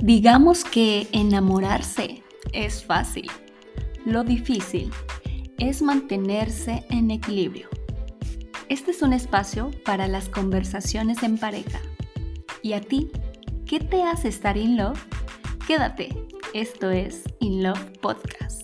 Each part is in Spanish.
Digamos que enamorarse es fácil. Lo difícil es mantenerse en equilibrio. Este es un espacio para las conversaciones en pareja. ¿Y a ti? ¿Qué te hace estar in love? Quédate, esto es In Love Podcast.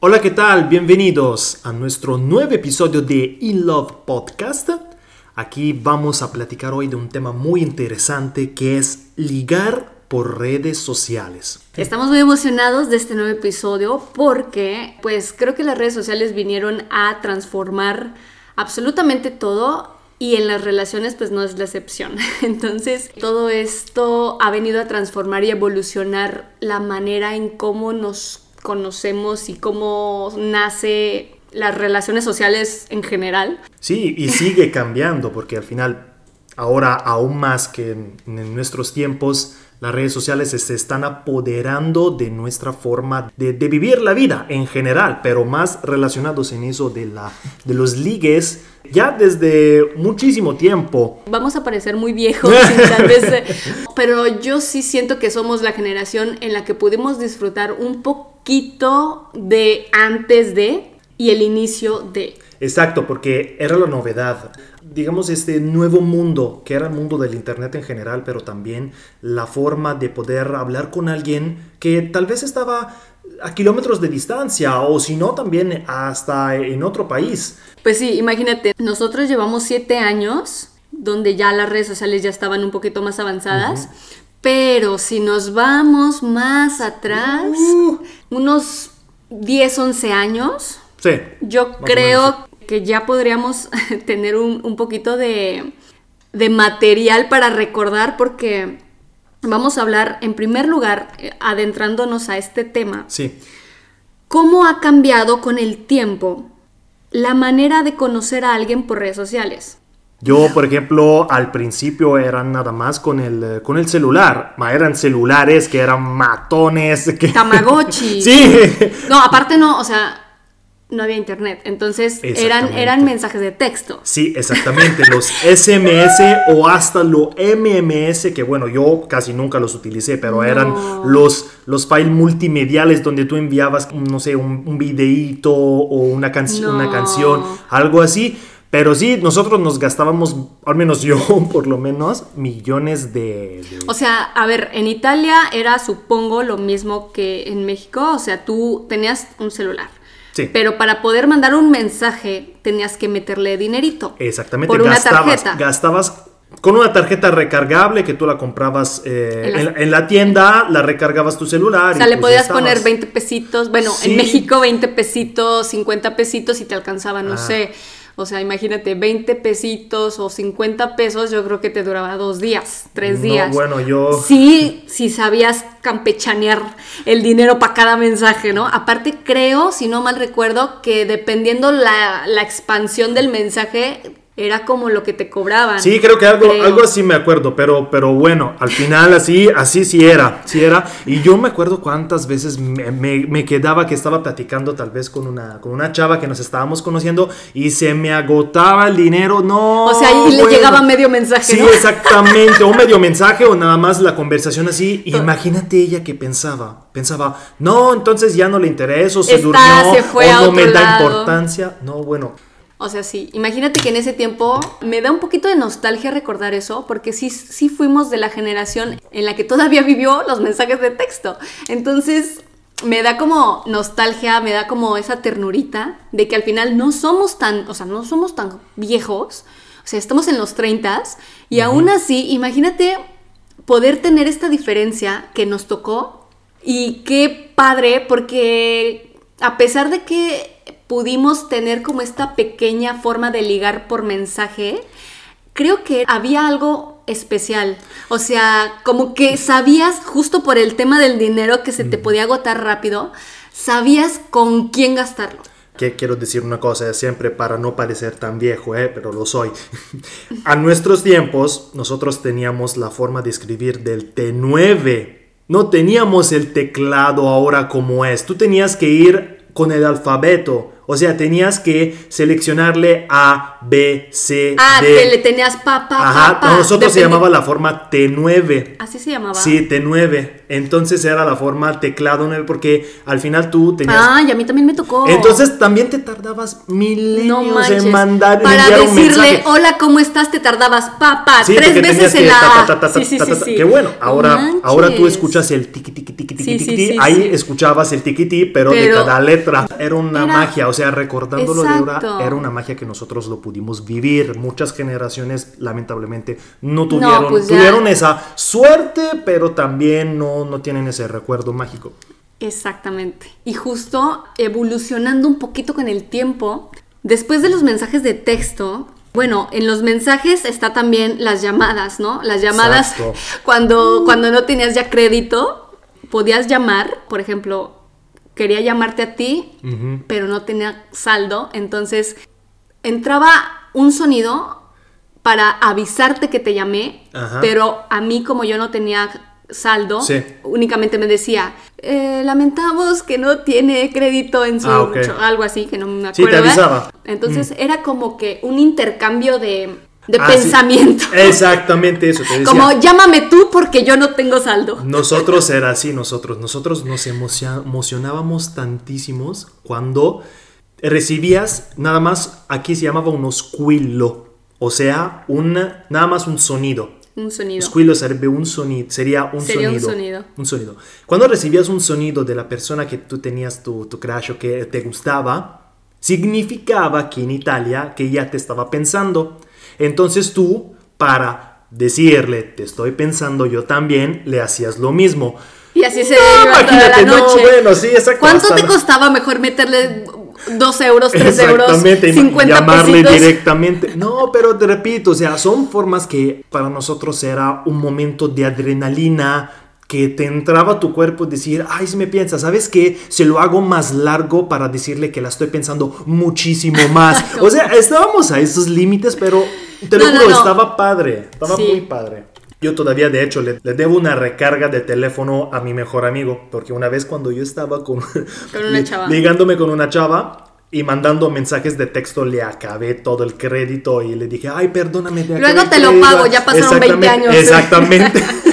Hola, ¿qué tal? Bienvenidos a nuestro nuevo episodio de In Love Podcast. Aquí vamos a platicar hoy de un tema muy interesante que es ligar por redes sociales. Estamos muy emocionados de este nuevo episodio porque pues creo que las redes sociales vinieron a transformar absolutamente todo y en las relaciones pues no es la excepción. Entonces todo esto ha venido a transformar y evolucionar la manera en cómo nos conocemos y cómo nace las relaciones sociales en general. Sí, y sigue cambiando porque al final, ahora aún más que en, nuestros tiempos, las redes sociales se están apoderando de nuestra forma de, vivir la vida en general, pero más relacionados en eso de, la, de los ligues ya desde muchísimo tiempo. Vamos a parecer muy viejos, tal vez, eh, pero yo sí siento que somos la generación en la que pudimos disfrutar un poquito de antes de y el inicio de. Exacto, porque era la novedad. Digamos, este nuevo mundo, que era el mundo del Internet en general, pero también la forma de poder hablar con alguien que tal vez estaba a kilómetros de distancia o si no también hasta en otro país. Pues sí, imagínate, nosotros llevamos siete años donde ya las redes sociales ya estaban un poquito más avanzadas, pero si nos vamos más atrás, uh. unos 10, 11 años, yo creo que ya podríamos tener un, poquito de, material para recordar porque vamos a hablar en primer lugar, eh, adentrándonos a este tema. Sí. ¿Cómo ha cambiado con el tiempo la manera de conocer a alguien por redes sociales? Yo, por ejemplo, al principio eran nada más con el, eh, con el celular. Eran celulares que eran matones. Que... Tamagotchi. sí. No, aparte no, o sea, no había internet. Entonces eran, eran mensajes de texto. Sí, exactamente. Los SMS o hasta los MMS, que bueno, yo casi nunca los utilicé, pero eran los, los files multimediales donde tú enviabas, no sé, un, un videíto o una, canción una canción, algo así. Pero sí, nosotros nos gastábamos, al menos yo por lo menos, millones de, de, O sea, a ver, en Italia era supongo lo mismo que en México. O sea, tú tenías un celular pero para poder mandar un mensaje tenías que meterle dinerito. Exactamente. Por una tarjeta. Gastabas con una tarjeta recargable que tú la comprabas eh, en, la, tienda, la recargabas tu celular. O sea, le pues podías poner 20 pesitos, bueno, en México 20 pesitos, 50 pesitos y te alcanzaba, no ah. sé o sea, imagínate, 20 pesitos o 50 pesos, yo creo que te duraba dos días, tres días. bueno, yo... Sí, si sabías campechanear el dinero para cada mensaje, ¿no? Aparte, creo, si no mal recuerdo, que dependiendo la, la expansión del mensaje, era como lo que te cobraban. Sí, creo que algo, algo así me acuerdo, pero, pero bueno, al final así, así sí era, sí era. Y yo me acuerdo cuántas veces me, quedaba que estaba platicando tal vez con una, con una chava que nos estábamos conociendo y se me agotaba el dinero, no. O sea, ahí le llegaba medio mensaje. Sí, exactamente, o medio mensaje o nada más la conversación así. imagínate ella que pensaba, pensaba, no, entonces ya no le interesa, o se durmió, o no me da importancia. No, bueno. O sea, sí, imagínate que en ese tiempo me da un poquito de nostalgia recordar eso, porque sí, sí fuimos de la generación en la que todavía vivió los mensajes de texto. Entonces, me da como nostalgia, me da como esa ternurita de que al final no somos tan, o sea, no somos tan viejos, o sea, estamos en los 30 y aún así, imagínate poder tener esta diferencia que nos tocó y qué padre, porque a pesar de que pudimos tener como esta pequeña forma de ligar por mensaje, creo que había algo especial. O sea, como que sabías, justo por el tema del dinero que se te podía agotar rápido, sabías con quién gastarlo. Que quiero decir una cosa siempre para no parecer tan viejo, ¿eh? pero lo soy. A nuestros tiempos, nosotros teníamos la forma de escribir del T9. No teníamos el teclado ahora como es. Tú tenías que ir con el alfabeto O sea, tenías que seleccionarle A, B, C, Ah, D. que le tenías pa, pa, Ajá, pa, nosotros se llamaba la forma T9. Así se llamaba. Sí, T9. Entonces era la forma teclado 9 porque al final tú tenías... Ah, y a mí también me tocó. Entonces también te tardabas no milenios manches. en mandar Para enviar un decirle, mensaje. hola, ¿cómo estás? Te tardabas papá Sí, tres veces en la ta, A. ta, ta, ta, Sí, sí, sí. Que bueno, No ahora, manches. ahora tú escuchas el tiqui tiqui tiqui tiqui tiqui. Ahí escuchabas el tiqui pero, Pero- de cada letra. Era una Era- magia, sea, recordándolo de ahora, era una magia que nosotros lo pudimos vivir. Muchas generaciones, lamentablemente, no tuvieron, pues tuvieron esa suerte, pero también no, no tienen ese recuerdo mágico. Exactamente. Y justo evolucionando un poquito con el tiempo, después de los mensajes de texto, bueno, en los mensajes está también las llamadas, ¿no? Las llamadas Exacto. cuando, cuando no tenías ya crédito, podías llamar, por ejemplo, quería llamarte a ti, pero no tenía saldo, entonces entraba un sonido para avisarte que te llamé, Ajá. pero a mí como yo no tenía saldo, Sí. únicamente me decía, eh, lamentamos que no tiene crédito en su... Ah, algo así, que no me Sí, acuerdo. te avisaba. Entonces era como que un intercambio de, de Ah, sí. pensamiento. Exactamente eso, te decía. Como llámame tú porque yo no tengo saldo. Nosotros era así, nosotros. Nosotros nos emocionábamos tantísimos cuando recibías nada más, aquí se llamaba un oscuilo, o sea, una, nada más un sonido. Un sonido. Squillo sería un sonido, sería un Sería un sonido. sonido. Un sonido. Cuando recibías un sonido de la persona que tú tenías tu, tu crush o que te gustaba, significaba que en Italia que ya te estaba pensando. Entonces tú, para decirle, te estoy pensando yo también, le hacías lo mismo. Y así se No, la imagínate, no, bueno, sí, exacto. ¿Cuánto hasta- te costaba mejor meterle dos euros, tres euros, Exactamente, y 50 llamarle pesitos? directamente. No, pero te repito, o sea, son formas que para nosotros era un momento de adrenalina que te entraba a tu cuerpo decir, ay, si me piensas, ¿sabes qué? Se lo hago más largo para decirle que la estoy pensando muchísimo más. o sea, estábamos a esos límites, pero te lo No, no, juro, no. estaba padre, estaba Sí. muy padre. Yo todavía, de hecho, le, le debo una recarga de teléfono a mi mejor amigo, porque una vez cuando yo estaba con, Con una chava. ligándome con una chava y mandando mensajes de texto, le acabé todo el crédito y le dije, ay, perdóname. Luego te lo crédito". pago, ya pasaron 20 Exactamente, años. Exactamente.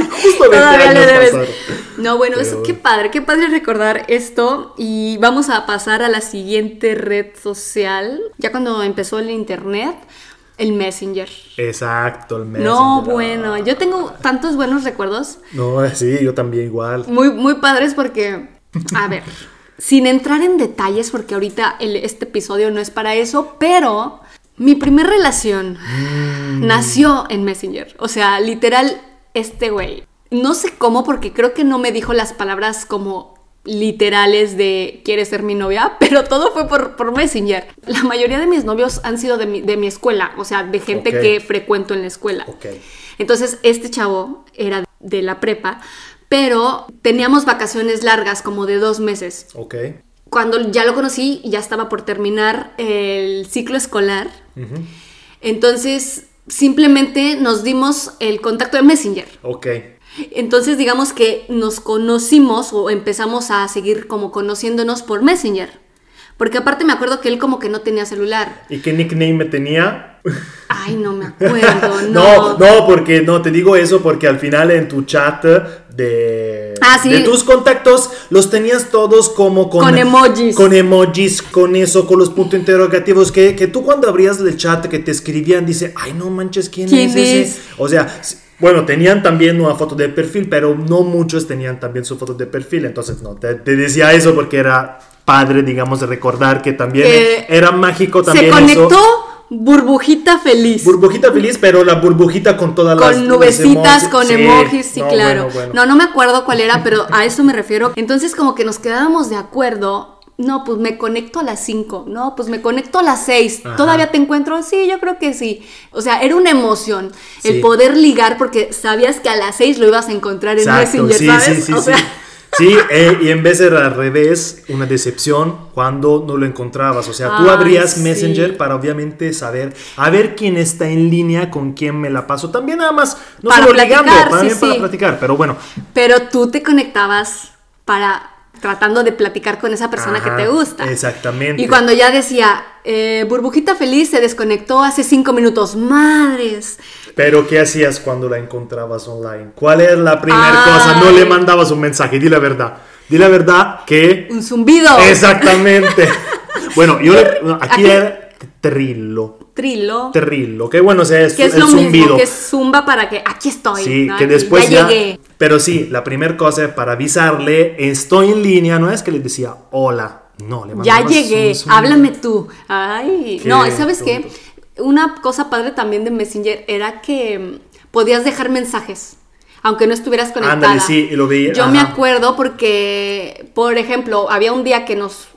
Justo 20 Todavía le debes. No, bueno, Pero qué padre, qué padre recordar esto. Y vamos a pasar a la siguiente red social. Ya cuando empezó el internet, el Messenger. Exacto, el Messenger. No, bueno, yo tengo tantos buenos recuerdos. No, sí, yo también igual. Muy, muy padres porque, a ver, sin entrar en detalles, porque ahorita el- este episodio no es para eso, pero mi primer relación Mm. nació en Messenger. O sea, literal, este güey. No sé cómo, porque creo que no me dijo las palabras como literales de ¿quieres ser mi novia? Pero todo fue por, por Messenger. La mayoría de mis novios han sido de mi, de mi escuela, o sea, de gente que frecuento en la escuela. Ok. Entonces, este chavo era de la prepa, pero teníamos vacaciones largas, como de dos meses. Ok. Cuando ya lo conocí, ya estaba por terminar el ciclo escolar. Entonces, simplemente nos dimos el contacto de Messenger. Ok. Entonces, digamos que nos conocimos o empezamos a seguir como conociéndonos por Messenger. Porque aparte me acuerdo que él como que no tenía celular. ¿Y qué nickname me tenía? Ay, no me acuerdo, No, no. no, porque no te digo eso porque al final en tu chat de, Ah, sí. de tus contactos los tenías todos como con, Con emojis. Con emojis, con eso, con los puntos interrogativos que, que tú cuando abrías el chat que te escribían dice, ay no manches, ¿quién, ¿Quién es ese? es? O sea, bueno, tenían también una foto de perfil, pero no muchos tenían también su foto de perfil. Entonces, no, te, te decía eso porque era padre, digamos, de recordar que también Que era mágico Se también conectó eso. burbujita feliz. Burbujita feliz, pero la burbujita con todas las con nubecitas, con Sí, emojis, sí, no, claro. bueno, bueno. No, no me acuerdo cuál era, pero a eso me refiero. Entonces, como que nos quedábamos de acuerdo. No, pues me conecto a las 5. No, pues me conecto a las 6. Ajá. ¿Todavía te encuentro? Sí, yo creo que sí. O sea, era una emoción el poder ligar porque sabías que a las 6 lo ibas a encontrar en Exacto, Messenger, sí, ¿sabes? sí, sí, o sí. sea, Sí, eh, y en vez de al revés, una decepción cuando no lo encontrabas. O sea, tú abrías. Messenger para obviamente saber, a ver quién está en línea, con quién me la paso. También nada más, no Para solo ligando, también para platicar. Pero bueno, pero tú te conectabas para tratando de platicar con esa persona Ajá, que te gusta. exactamente. Y cuando ya decía, eh, burbujita feliz se desconectó hace cinco minutos, madres. Pero ¿qué hacías cuando la encontrabas online? ¿Cuál es la primera cosa? No le mandabas un mensaje, di la verdad. Di la verdad que... Un zumbido. Exactamente. bueno, yo Aquí- era trillo. Trilo. Trillo, que bueno, o sea, es, que es el lo zumbido. mismo que zumba para que aquí estoy. Sí, ¿no? que después ya, llegué. Pero sí, la primera cosa para avisarle, estoy en línea, no es que le decía hola, no, le Ya llegué, un háblame tú. Ay, Qué no, ¿sabes qué? Una cosa padre también de Messenger era que mm, podías dejar mensajes, aunque no estuvieras conectada. Ándale, sí, lo veía, Yo ajá. me acuerdo porque, por ejemplo, había un día que nos,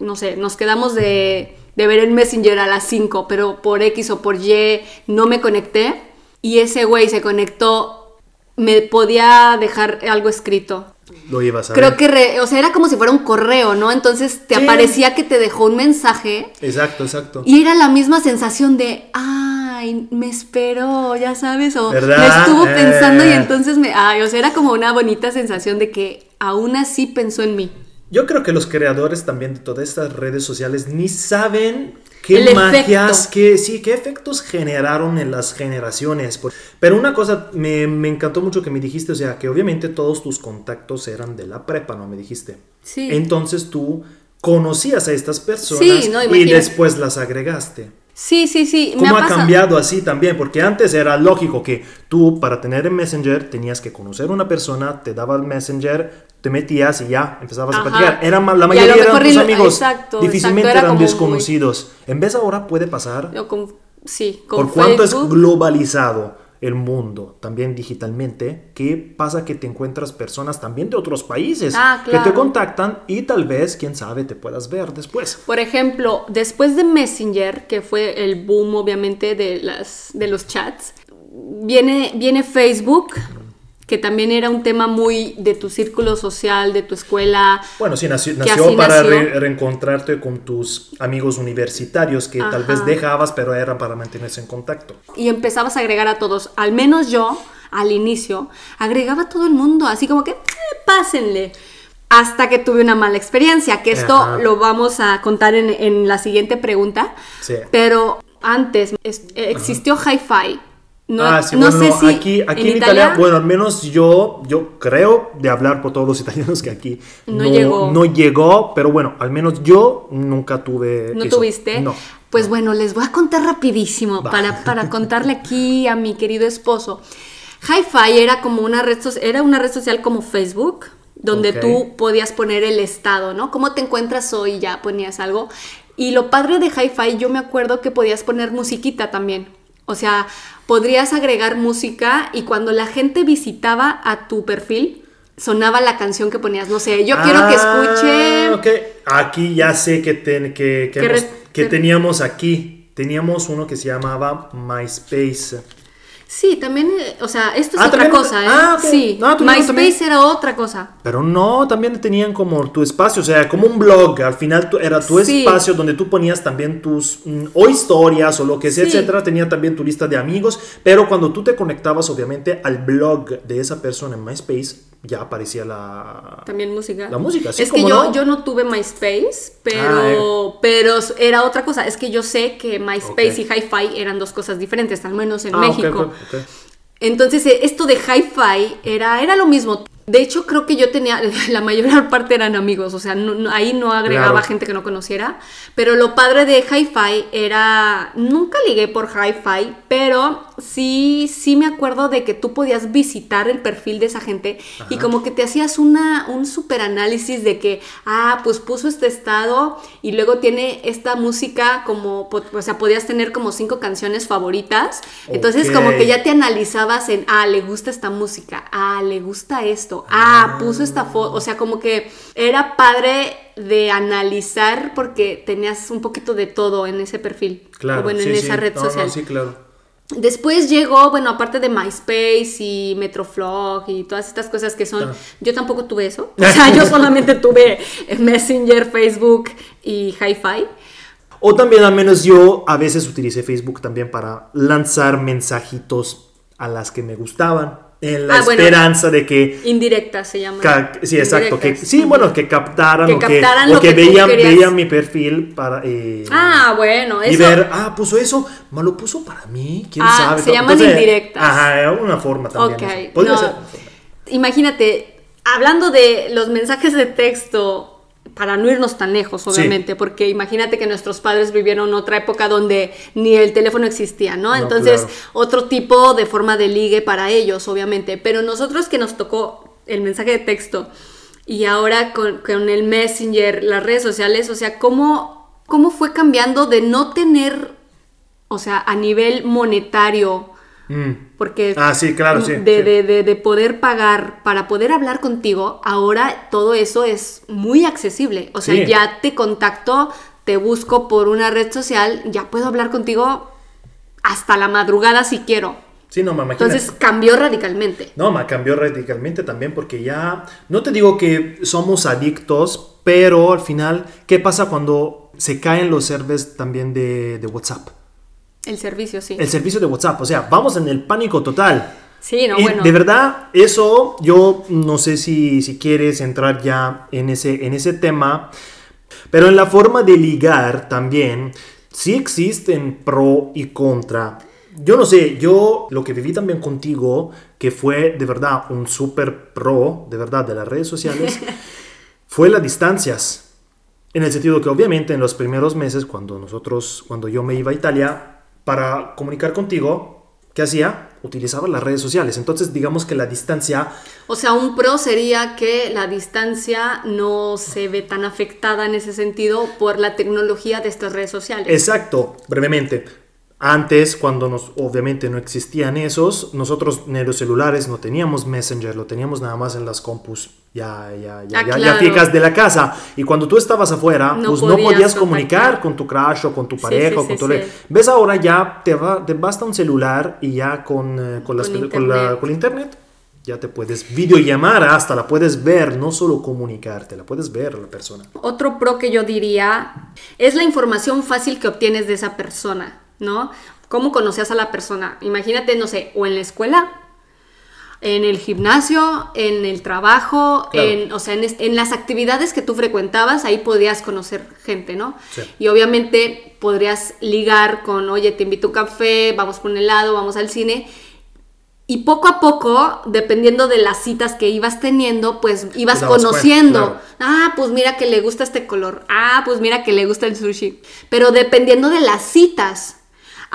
no sé, nos quedamos de, de ver en Messenger a las 5, pero por X o por Y no me conecté y ese güey se conectó, me podía dejar algo escrito. Lo ibas a Creo ver. que, re- o sea, era como si fuera un correo, ¿no? Entonces te Sí. aparecía que te dejó un mensaje Exacto, exacto. y era la misma sensación de, ay, me esperó, ya sabes, o ¿Verdad? me estuvo pensando y Eh. entonces me, ay, o sea, era como una bonita sensación de que aún así pensó en mí. Yo creo que los creadores también de todas estas redes sociales ni saben qué El magias, qué, sí, qué efectos generaron en las generaciones. Pero una cosa me, me encantó mucho que me dijiste, o sea, que obviamente todos tus contactos eran de la prepa, ¿no? Me dijiste. Sí. Entonces tú conocías a estas personas Sí, no, y después las agregaste. Sí, sí, sí. me ¿Cómo ha, pasado- cambiado así también? Porque antes era lógico que tú para tener el Messenger tenías que conocer a una persona, te daba el Messenger, te metías y ya empezabas Ajá. a platicar. Era, la mayoría eran tus amigos. exacto, Difícilmente exacto, era eran como muy- desconocidos. En vez ahora puede pasar. Con- sí, con Por cuánto es Facebook. globalizado el mundo, también digitalmente, ¿qué pasa que te encuentras personas también de otros países Ah, que te contactan y tal vez, quién sabe, te puedas ver después? Por ejemplo, después de Messenger, que fue el boom obviamente de, las, de los chats, viene, viene Facebook, que también era un tema muy de tu círculo social, de tu escuela. Bueno, sí, nació, nació para nació. re- reencontrarte con tus amigos universitarios que tal vez Ajá. dejabas, pero eran para mantenerse en contacto. Y empezabas a agregar a todos, al menos yo, al inicio, agregaba a todo el mundo, así como que, "Eh, pásenle. Hasta que tuve una mala experiencia, que esto Ajá. lo vamos a contar en, en la siguiente pregunta. Sí. Pero antes es- eh, existió Hi-Fi. No, ah, sí, no bueno, sé no, si aquí, aquí en, Italia, bueno, al menos yo, yo creo de hablar por todos los italianos que aquí No llegó. no llegó, pero bueno, al menos yo nunca tuve. ¿No eso. tuviste? No. Pues bueno, les voy a contar rapidísimo Va. para, para contarle aquí a mi querido esposo. Hi-Fi era como una red social, era una red social como Facebook, donde tú podías poner el estado, ¿no? ¿Cómo te encuentras hoy? Ya ponías algo. Y lo padre de Hi-Fi, yo me acuerdo que podías poner musiquita también. O sea, podrías agregar música y cuando la gente visitaba a tu perfil, sonaba la canción que ponías. No sé, yo quiero que Ah, escuche. ok. Aquí ya sé que, ten- hemos- que- teníamos aquí. Teníamos uno que se llamaba MySpace. Sí, también, eh, o sea, esto es Ah, otra también- cosa, ¿eh? ah. Sí, No, MySpace también. era otra cosa. Pero no, también tenían como tu espacio, o sea, como un blog. Al final tu- era tu Sí. espacio donde tú ponías también tus mm, o historias o lo que sea, Sí. etcétera. Tenía también tu lista de amigos. Pero cuando tú te conectabas, obviamente, al blog de esa persona en MySpace, ya aparecía la. También música. La música, sí, Es que ¿cómo yo no? yo no tuve MySpace, Ah, pero, pero era otra cosa. Es que yo sé que MySpace y Hi-Fi eran dos cosas diferentes, al menos en Ah, México. Entonces, eh, esto de hi-fi era, era lo mismo. De hecho, creo que yo tenía, la mayor parte eran amigos, o sea, no- no- ahí no agregaba Claro. gente que no conociera. Pero lo padre de hi-fi era, nunca ligué por hi-fi, pero sí, sí me acuerdo de que tú podías visitar el perfil de esa gente y como que te hacías una, un super análisis de que, ah, pues puso este estado y luego tiene esta música como, o sea, podías tener como cinco canciones favoritas. Entonces, como que ya te analizabas en, ah, le gusta esta música, ah, le gusta esto, ah, puso esta foto, o sea, como que era padre de analizar porque tenías un poquito de todo en ese perfil, Claro. o bueno, sí, en sí. esa red No, no, social. sí, claro. Después llegó, bueno, aparte de MySpace y Metroflog y todas estas cosas que son, Ah. yo tampoco tuve eso, o sea, yo solamente tuve Messenger, Facebook y Hi-Fi. O también, al menos yo a veces utilicé Facebook también para lanzar mensajitos a las que me gustaban. En la Ah, bueno. esperanza de que Indirectas se llaman. Ca- sí, exacto. Que, sí, bueno, que captaran Que o captaran que, o lo que que tú veían, veían mi perfil para... eh, Ah, bueno, y eso. ver, ah, puso eso, me lo puso para mí, quién Ah, sabe. se llaman indirectas. Ajá, una forma también. Ok, no. ser. Imagínate, hablando de los mensajes de texto, para no irnos tan lejos, obviamente, porque imagínate que nuestros padres vivieron otra época donde ni el teléfono existía, ¿no? No, Entonces, claro. otro tipo de forma de ligue para ellos, obviamente. Pero nosotros que nos tocó el mensaje de texto y ahora con, con el Messenger, las redes sociales, o sea, ¿cómo, ¿cómo fue cambiando de no tener, o sea, a nivel monetario, Mm. porque Ah, sí, claro, sí, de, sí. De, de- de poder pagar para poder hablar contigo, ahora todo eso es muy accesible. O sea, Sí. ya te contacto, te busco por una red social, ya puedo hablar contigo hasta la madrugada si quiero. Sí, no, imagino. Entonces cambió radicalmente. No, me cambió radicalmente también porque ya, no te digo que somos adictos, pero al final, ¿qué pasa cuando se caen los servers también de, de WhatsApp? El servicio, sí. El servicio de WhatsApp, o sea, vamos en el pánico total. Sí, no, bueno. De verdad, eso yo no sé si, si quieres entrar ya en ese, en ese tema, pero en la forma de ligar también, sí existen pro y contra. Yo no sé, yo lo que viví también contigo, que fue de verdad un super pro, de verdad, de las redes sociales, fue las distancias. En el sentido que obviamente en los primeros meses, cuando nosotros, cuando yo me iba a Italia, para comunicar contigo, ¿qué hacía? Utilizaba las redes sociales. Entonces digamos que la distancia, O sea, un pro sería que la distancia no se ve tan afectada en ese sentido por la tecnología de estas redes sociales. exacto, brevemente. Antes, cuando nos, obviamente no existían esos, nosotros en los celulares no teníamos Messenger, lo teníamos nada más en las compus, ya, ya, ya, Ah, ya, ya claro. fijas de la casa. Y cuando tú estabas afuera, No pues no podías podías contactar. comunicar con tu crush o con tu Sí, pareja sí, o con sí, tu... sí. ¿Ves ahora ya te, va, te basta un celular y ya con, eh, con, las Con con la- con internet ya te puedes videollamar hasta la puedes ver, no solo comunicarte, la puedes ver a la persona. Otro pro que yo diría es la información fácil que obtienes de esa persona, ¿no? ¿Cómo conocías a la persona? Imagínate, no sé, o en la escuela, en el gimnasio, en el trabajo, Claro. en, o sea, en, en las actividades que tú frecuentabas, ahí podías conocer gente, ¿no? Sí. Y obviamente podrías ligar con, oye, te invito a un café, vamos por un helado, vamos al cine. Y poco a poco, dependiendo de las citas que ibas teniendo, pues ibas cuenta, conociendo. claro. Ah, pues mira que le gusta este color. Ah, pues mira que le gusta el sushi. Pero dependiendo de las citas.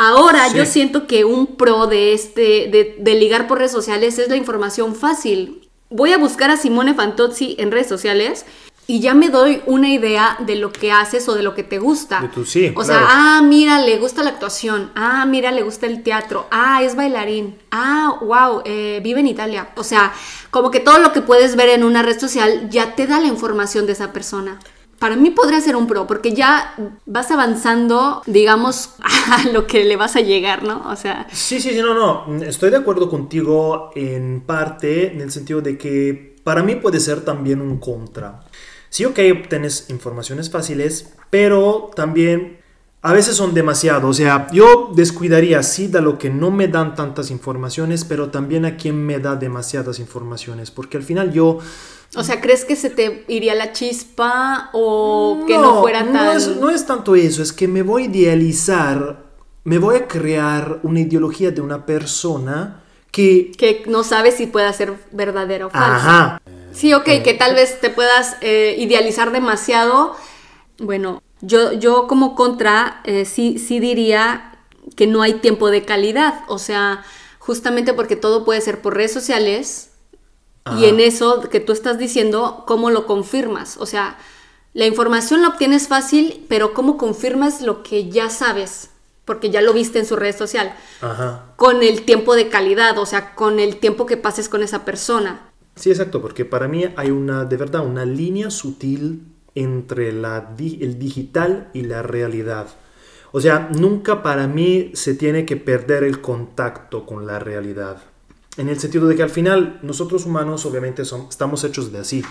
Ahora Sí. yo siento que un pro de este, de, de ligar por redes sociales es la información fácil. Voy a buscar a Simone Fantozzi en redes sociales y ya me doy una idea de lo que haces o de lo que te gusta. De tu- sí, o claro. sea, ah, mira, le gusta la actuación. Ah, mira, le gusta el teatro. Ah, es bailarín. Ah, wow, eh, vive en Italia. O sea, como que todo lo que puedes ver en una red social ya te da la información de esa persona. Para mí podría ser un pro, porque ya vas avanzando, digamos, a lo que le vas a llegar, ¿no? O sea, Sí, sí, sí, no, no. Estoy de acuerdo contigo en parte, en el sentido de que para mí puede ser también un contra. Sí, ok, obtienes informaciones fáciles, pero también a veces son demasiado. O sea, yo descuidaría, sí, de lo que no me dan tantas informaciones, pero también a quien me da demasiadas informaciones, porque al final yo... o sea, ¿crees que se te iría la chispa o que no, fuera tan... No es, no es tanto eso, es que me voy a idealizar, me voy a crear una ideología de una persona que... que no sabes si pueda ser verdadera o falsa. Ajá. Sí, ok, que tal vez te puedas eh, idealizar demasiado. Bueno, yo, yo como contra eh, sí, sí diría que no hay tiempo de calidad. O sea, justamente porque todo puede ser por redes sociales y en eso que tú estás diciendo, ¿cómo lo confirmas? O sea, la información la obtienes fácil, pero ¿cómo confirmas lo que ya sabes? Porque ya lo viste en su red social. Ajá. Con el tiempo de calidad, o sea, con el tiempo que pases con esa persona. Sí, exacto, porque para mí hay una, de verdad, una línea sutil entre la, el digital y la realidad. O sea, nunca para mí se tiene que perder el contacto con la realidad. En el sentido de que al final nosotros humanos obviamente son- estamos hechos de así.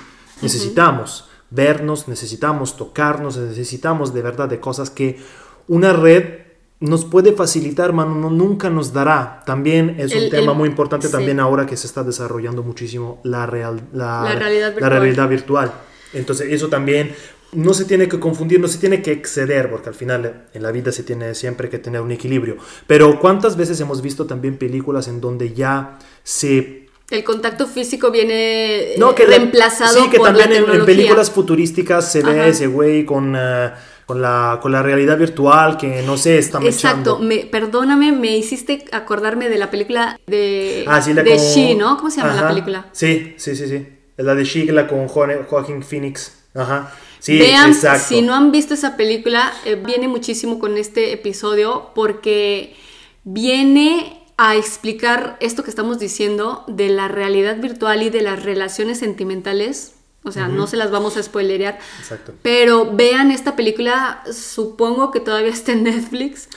Necesitamos vernos, necesitamos tocarnos, necesitamos de verdad de cosas que una red nos puede facilitar, mano, no, nunca nos dará. También es un El- tema el- muy importante sí. también ahora que se está desarrollando muchísimo la, real, la, La realidad la virtual. realidad virtual. Entonces eso también no se tiene que confundir, no se tiene que exceder, porque al final en la vida se tiene siempre que tener un equilibrio. Pero ¿cuántas veces hemos visto también películas en donde ya se El contacto físico viene no, que de- reemplazado sí, que por también la en- en, tecnología. películas futurísticas se ve Ajá. ese güey con, eh, con, la, con la realidad virtual que no sé, está Exacto, mechando. me, perdóname, me hiciste acordarme de la película de, Ah, sí, la de con- She, ¿no? ¿Cómo se llama la Ajá. película? Sí, sí, sí, sí. La de She, la con Jo- Joaquin Phoenix. Ajá. Sí, Vean, exacto. si no han visto esa película, eh, viene muchísimo con este episodio porque viene a explicar esto que estamos diciendo de la realidad virtual y de las relaciones sentimentales. O sea, no se las vamos a spoilerear. Exacto. Pero vean esta película, supongo que todavía está en Netflix.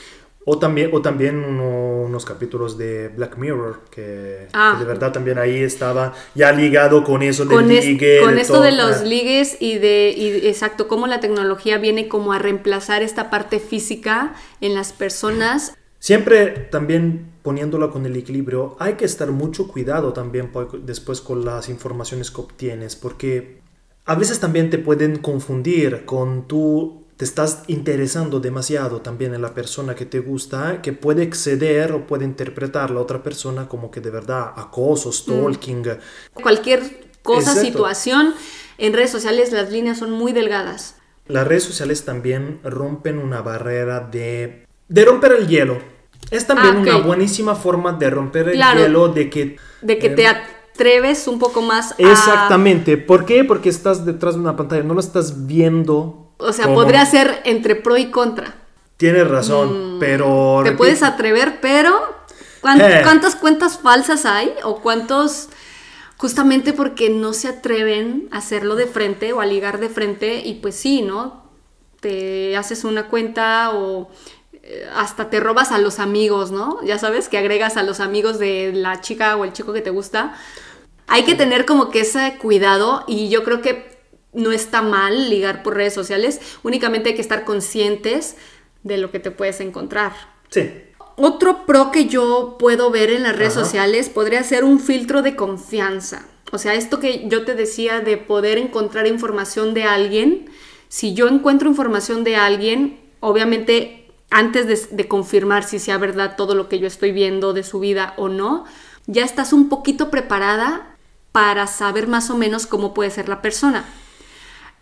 O también, o también uno- unos capítulos de Black Mirror, que, Ah. que de verdad también ahí estaba ya ligado con eso del con, es- ligue. con de esto todo. de los Ah. ligues y de, y exacto, cómo la tecnología viene como a reemplazar esta parte física en las personas. Siempre también poniéndolo con el equilibrio, hay que estar mucho cuidado también después con las informaciones que obtienes, porque a veces también te pueden confundir con tú te estás interesando demasiado también en la persona que te gusta, que puede exceder o puede interpretar la otra persona como que de verdad acoso, stalking. Cualquier cosa, Exacto. situación, en redes sociales las líneas son muy delgadas. Las redes sociales también rompen una barrera de, de romper el hielo. Es también Ah, ok. una buenísima forma de romper el Claro. hielo, de que... De que eh, te atreves un poco más a... Exactamente. ¿Por qué? Porque estás detrás de una pantalla, no lo estás viendo. O sea, podría ser entre pro y contra. Tienes razón, pero... Mm, Te repito, puedes atrever, pero ¿cuán- Eh. ¿cuántas cuentas falsas hay? ¿O cuántos justamente porque no se atreven a hacerlo de frente o a ligar de frente? Y pues sí, ¿no? Te haces una cuenta o eh, hasta te robas a los amigos, ¿no? Ya sabes, que agregas a los amigos de la chica o el chico que te gusta. Hay que tener como que ese cuidado y yo creo que no está mal ligar por redes sociales, únicamente hay que estar conscientes de lo que te puedes encontrar. Sí. Otro pro que yo puedo ver en las redes Ajá. sociales podría ser un filtro de confianza. O sea, esto que yo te decía de poder encontrar información de alguien, si yo encuentro información de alguien, obviamente antes de, de confirmar si sea verdad todo lo que yo estoy viendo de su vida o no, ya estás un poquito preparada para saber más o menos cómo puede ser la persona.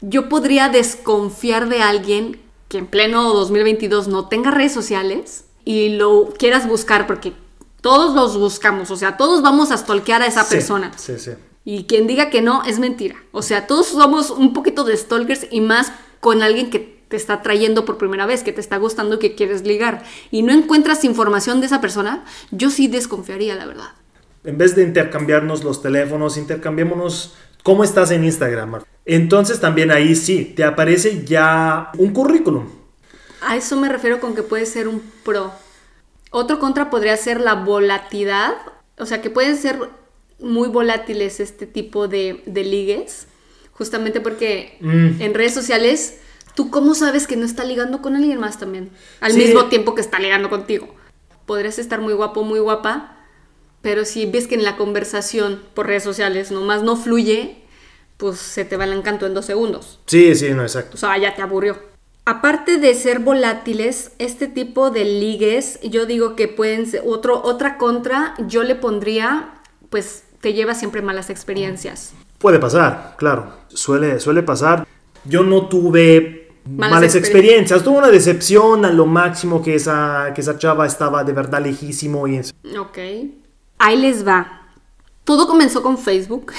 Yo podría desconfiar de alguien que en pleno 2022 no tenga redes sociales y lo quieras buscar porque todos los buscamos, o sea, todos vamos a stalkear a esa Sí, persona. Sí, sí. Y quien diga que no es mentira. O sea, todos somos un poquito de stalkers y más con alguien que te está trayendo por primera vez, que te está gustando que quieres ligar. Y no encuentras información de esa persona, yo sí desconfiaría, la verdad. En vez de intercambiarnos los teléfonos, intercambiémonos cómo estás en Instagram. Entonces también ahí sí, te aparece ya un currículum. A eso me refiero con que puede ser un pro. Otro contra podría ser la volatilidad. O sea, que pueden ser muy volátiles este tipo de, de ligues. Justamente porque Mm. en redes sociales, ¿tú cómo sabes que no está ligando con alguien más también? Al Sí. mismo tiempo que está ligando contigo. Podrías estar muy guapo, muy guapa. Pero si ves que en la conversación por redes sociales nomás no fluye, pues se te va el encanto en dos segundos. Sí, sí, no, exacto. O sea, ya te aburrió. Aparte de ser volátiles, este tipo de ligues, yo digo que pueden ser otro, otra contra, yo le pondría, pues te lleva siempre malas experiencias. Puede pasar, claro. Suele, suele pasar. Yo no tuve Malas malas, experiencias. experiencias. Tuve una decepción a lo máximo que esa, que esa chava estaba de verdad lejísimo y... Ok. Ahí les va. Todo comenzó con Facebook.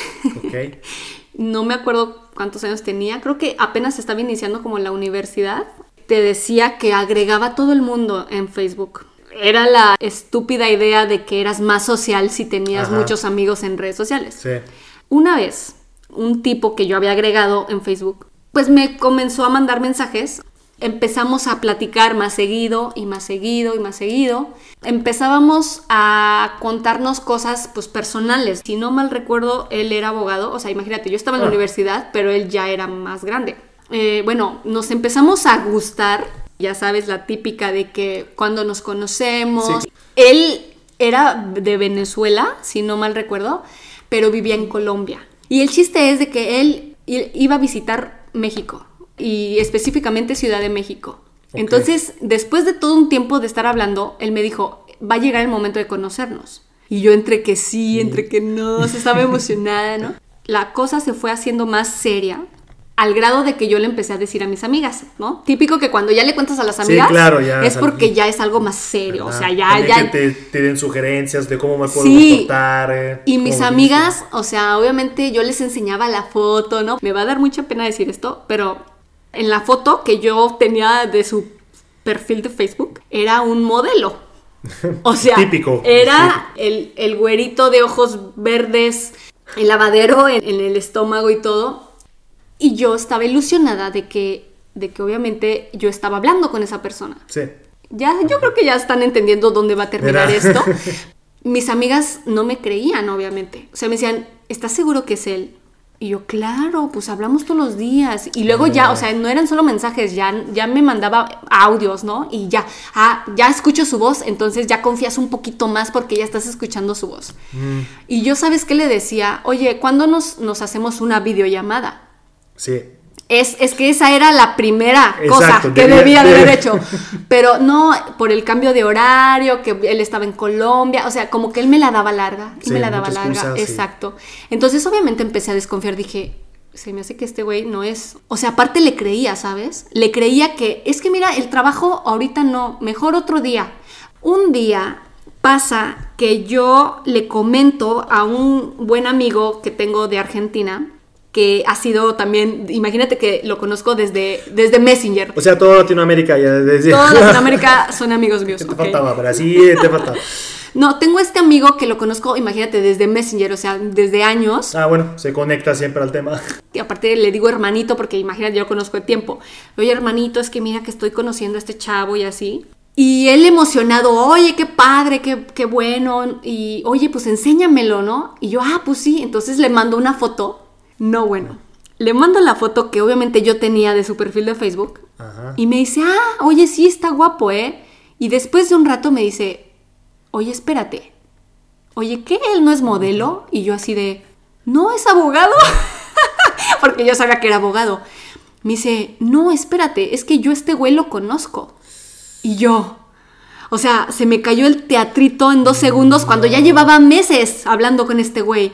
Ok. no me acuerdo cuántos años tenía, creo que apenas estaba iniciando como la universidad. Te decía que agregaba a todo el mundo en Facebook. Era la estúpida idea de que eras más social si tenías Ajá. muchos amigos en redes sociales. Sí. Una vez, un tipo que yo había agregado en Facebook, pues me comenzó a mandar mensajes. Empezamos a platicar más seguido y más seguido y más seguido. Empezábamos a contarnos cosas pues personales. Si no mal recuerdo, él era abogado. O sea, imagínate, yo estaba en la Ah. universidad, pero él ya era más grande. Eh, bueno, nos empezamos a gustar Ya sabes, la típica de que cuando nos conocemos. Él era de Venezuela, si no mal recuerdo, pero vivía en Colombia. Y el chiste es de que él iba a visitar México y específicamente Ciudad de México. Entonces, después de todo un tiempo de estar hablando, él me dijo, va a llegar el momento de conocernos. Y yo entre que sí, entre que no, se estaba emocionada, ¿no? La cosa se fue haciendo más seria al grado de que yo le empecé a decir a mis amigas, ¿no? Típico que cuando ya le cuentas a las amigas claro, ya, es porque ya es algo más serio, o sea, ya ya que te, den sugerencias de cómo me puedo sí. Eh, y mis amigas, o sea, obviamente yo les enseñaba la foto, ¿no? Me va a dar mucha pena decir esto, pero en la foto que yo tenía de su perfil de Facebook era un modelo. O sea, Típico, era el, el, güerito de ojos verdes, el lavadero en el estómago y todo y yo estaba ilusionada de que, de que obviamente yo estaba hablando con esa persona. Sí. Ya, yo creo que ya están entendiendo dónde va a terminar esto. Mis amigas no me creían, obviamente. O sea, me decían, ¿estás seguro que es él? Y yo, claro, pues hablamos todos los días. Y luego ya, o sea, no eran solo mensajes, ya, ya me mandaba audios, ¿no? Y ya, ah, ya escucho su voz, entonces ya confías un poquito más porque ya estás escuchando su voz. Mm. Y yo, ¿sabes qué le decía? Oye, ¿cuándo nos, nos hacemos una videollamada? Sí. Es, es, que esa era la primera cosa que debía, de haber hecho. Pero no por el cambio de horario, que él estaba en Colombia, o sea, como que él me la daba larga y me la daba larga. Exacto. Entonces, obviamente empecé a desconfiar, dije, se me hace que este güey no es. O sea, aparte le creía, ¿sabes? Le creía que, es que mira, el trabajo ahorita no, mejor otro día. Un día pasa que yo le comento a un buen amigo que tengo de Argentina que ha sido también, imagínate que lo conozco desde, desde Messenger. O sea, toda Latinoamérica ya desde... Toda Latinoamérica son amigos míos. Te faltaba, pero así te faltaba. No, tengo este amigo que lo conozco, imagínate, desde Messenger, o sea, desde años. Ah, bueno, se conecta siempre al tema. Y aparte le digo hermanito porque imagínate, yo lo conozco de tiempo. Oye, hermanito, es que mira que estoy conociendo a este chavo y así. Y él emocionado, oye, qué padre, qué, qué bueno. Y oye, pues enséñamelo, ¿no? Y yo, ah, pues sí. Entonces le mando una foto no, bueno. Le mando la foto que obviamente yo tenía de su perfil de Facebook y me dice, ah, oye, sí, está guapo, ¿eh? Y después de un rato me dice, oye, espérate, oye, ¿qué? ¿Él no es modelo? Y yo así de, no, es abogado, porque yo sabía que era abogado. Me dice, no, espérate, es que yo este güey lo conozco. Y yo, o sea, se me cayó el teatrito en dos segundos cuando ya llevaba meses hablando con este güey.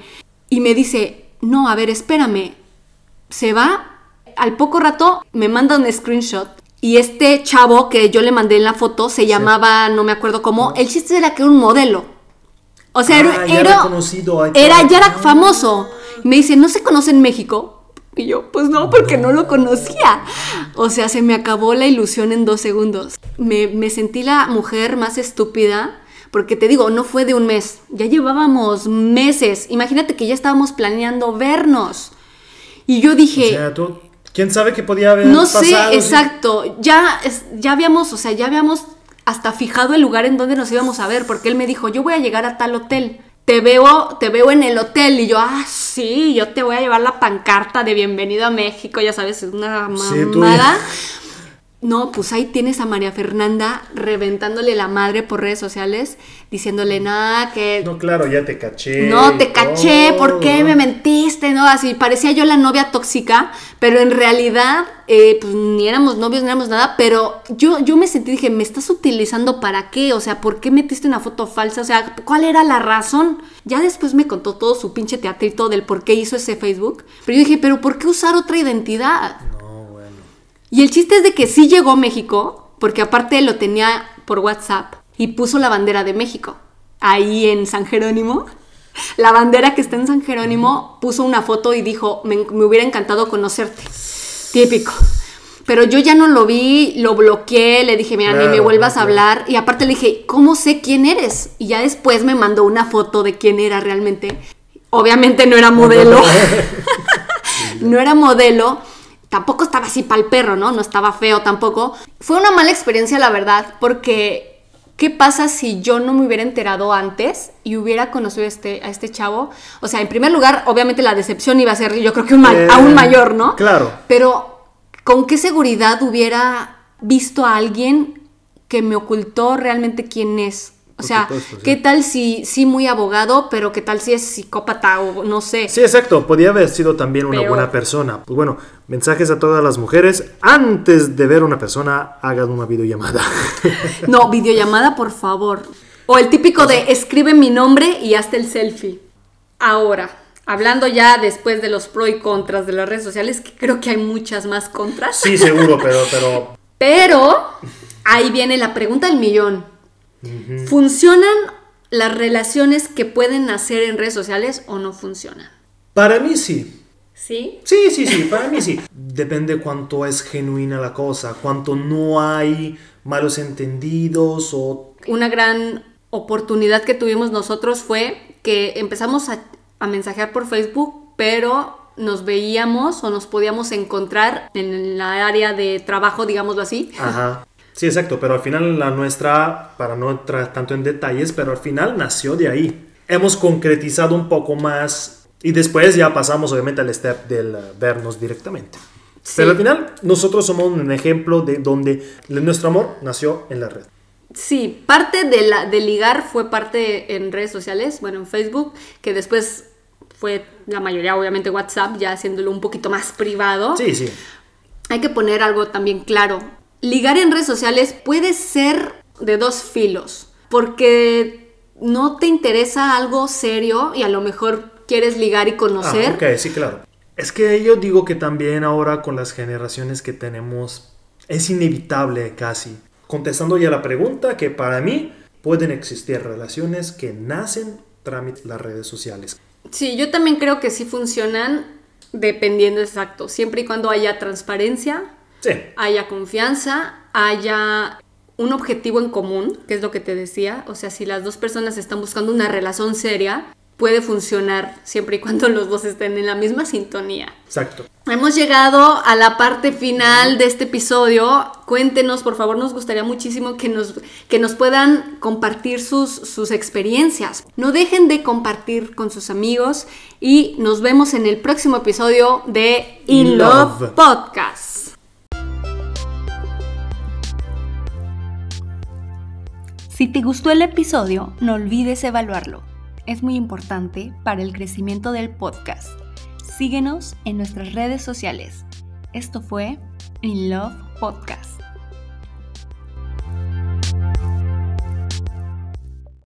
Y me dice, no, a ver, espérame. Se va, al poco rato me manda un screenshot y este chavo que yo le mandé en la foto se llamaba, no me acuerdo cómo, el chiste era que era un modelo. O sea, era, ah, ya era, era, ya era famoso. Y me dice, ¿no se conoce en México? Y yo, pues no, porque no lo conocía. O sea, se me acabó la ilusión en dos segundos. Me, me sentí la mujer más estúpida porque te digo, no fue de un mes, ya llevábamos meses. Imagínate que ya estábamos planeando vernos. Y yo dije... O sea, tú, ¿quién sabe qué podía haber No sé, exacto. Ya, ya habíamos, o sea, ya habíamos hasta fijado el lugar en donde nos íbamos a ver, porque él me dijo, yo voy a llegar a tal hotel. Te veo, te veo en el hotel y yo, ah, sí, yo te voy a llevar la pancarta de bienvenido a México, ya sabes, es una mamada. No, pues ahí tienes a María Fernanda reventándole la madre por redes sociales, diciéndole nada, que... No, claro, ya te caché. No, te caché, ¿por qué me mentiste? No, así parecía yo la novia tóxica, pero en realidad, eh, pues ni éramos novios, ni éramos nada, pero yo, yo me sentí, dije, ¿me estás utilizando para qué? O sea, ¿por qué metiste una foto falsa? O sea, ¿cuál era la razón? Ya después me contó todo su pinche teatrito del por qué hizo ese Facebook, pero yo dije, ¿pero por qué usar otra identidad? Y el chiste es de que sí llegó a México, porque aparte lo tenía por WhatsApp y puso la bandera de México ahí en San Jerónimo. La bandera que está en San Jerónimo puso una foto y dijo, me, hubiera encantado conocerte. Típico. Pero yo ya no lo vi, lo bloqueé, le dije, mira, ni me vuelvas a hablar. Y aparte le dije, ¿cómo sé quién eres? Y ya después me mandó una foto de quién era realmente. Obviamente no era modelo. no era modelo tampoco estaba así para el perro, ¿no? No estaba feo tampoco. Fue una mala experiencia, la verdad, porque ¿qué pasa si yo no me hubiera enterado antes y hubiera conocido a este, a este chavo? O sea, en primer lugar, obviamente la decepción iba a ser, yo creo que un eh, aún mayor, ¿no? Claro. Pero, ¿con qué seguridad hubiera visto a alguien que me ocultó realmente quién es. O sea, ¿qué tal si sí muy abogado, pero qué tal si es psicópata o no sé? Sí, exacto. Podía haber sido también una buena persona. Pues bueno, mensajes a todas las mujeres. Antes de ver a una persona, hagan una videollamada. no, videollamada, por favor. O el típico de escribe mi nombre y hazte el selfie. Ahora, hablando ya después de los pros y contras de las redes sociales, que creo que hay muchas más contras. Sí, seguro, pero... Pero, pero ahí viene la pregunta del millón. ¿Funcionan las relaciones que pueden nacer en redes sociales o no funcionan? Para mí sí. ¿Sí? Sí, sí, sí, para mí sí. Depende cuánto es genuina la cosa, cuánto no hay malos entendidos o... Una gran oportunidad que tuvimos nosotros fue que empezamos a, a mensajear por Facebook, pero nos veíamos o nos podíamos encontrar en la área de trabajo, digámoslo así. Ajá. Sí, exacto, pero al final la nuestra, para no entrar tanto en detalles, pero al final nació de ahí. Hemos concretizado un poco más y después ya pasamos obviamente al step del eh, vernos directamente. Pero al final nosotros somos un ejemplo de donde nuestro amor nació en la red. Sí, parte de, la, de ligar fue parte en redes sociales, bueno, en Facebook, que después fue la mayoría, obviamente, WhatsApp, ya haciéndolo un poquito más privado. Sí, sí. Hay que poner algo también claro ligar en redes sociales puede ser de dos filos, porque no te interesa algo serio y a lo mejor quieres ligar y conocer. Ah, ok, sí, claro. Es que yo digo que también ahora con las generaciones que tenemos es inevitable casi. Contestando ya la pregunta, que para mí pueden existir relaciones que nacen tras las redes sociales. Sí, yo también creo que sí funcionan dependiendo exacto, siempre y cuando haya transparencia, haya confianza, haya un objetivo en común, que es lo que te decía. O sea, si las dos personas están buscando una relación seria, puede funcionar siempre y cuando los dos estén en la misma sintonía. Exacto. Hemos llegado a la parte final de este episodio. Cuéntenos, por favor, nos gustaría muchísimo que nos, que nos puedan compartir sus, sus experiencias. No dejen de compartir con sus amigos y nos vemos en el próximo episodio de In Love Podcast. Si te gustó el episodio, no olvides evaluarlo. Es muy importante para el crecimiento del podcast. Síguenos en nuestras redes sociales. Esto fue In Love Podcast.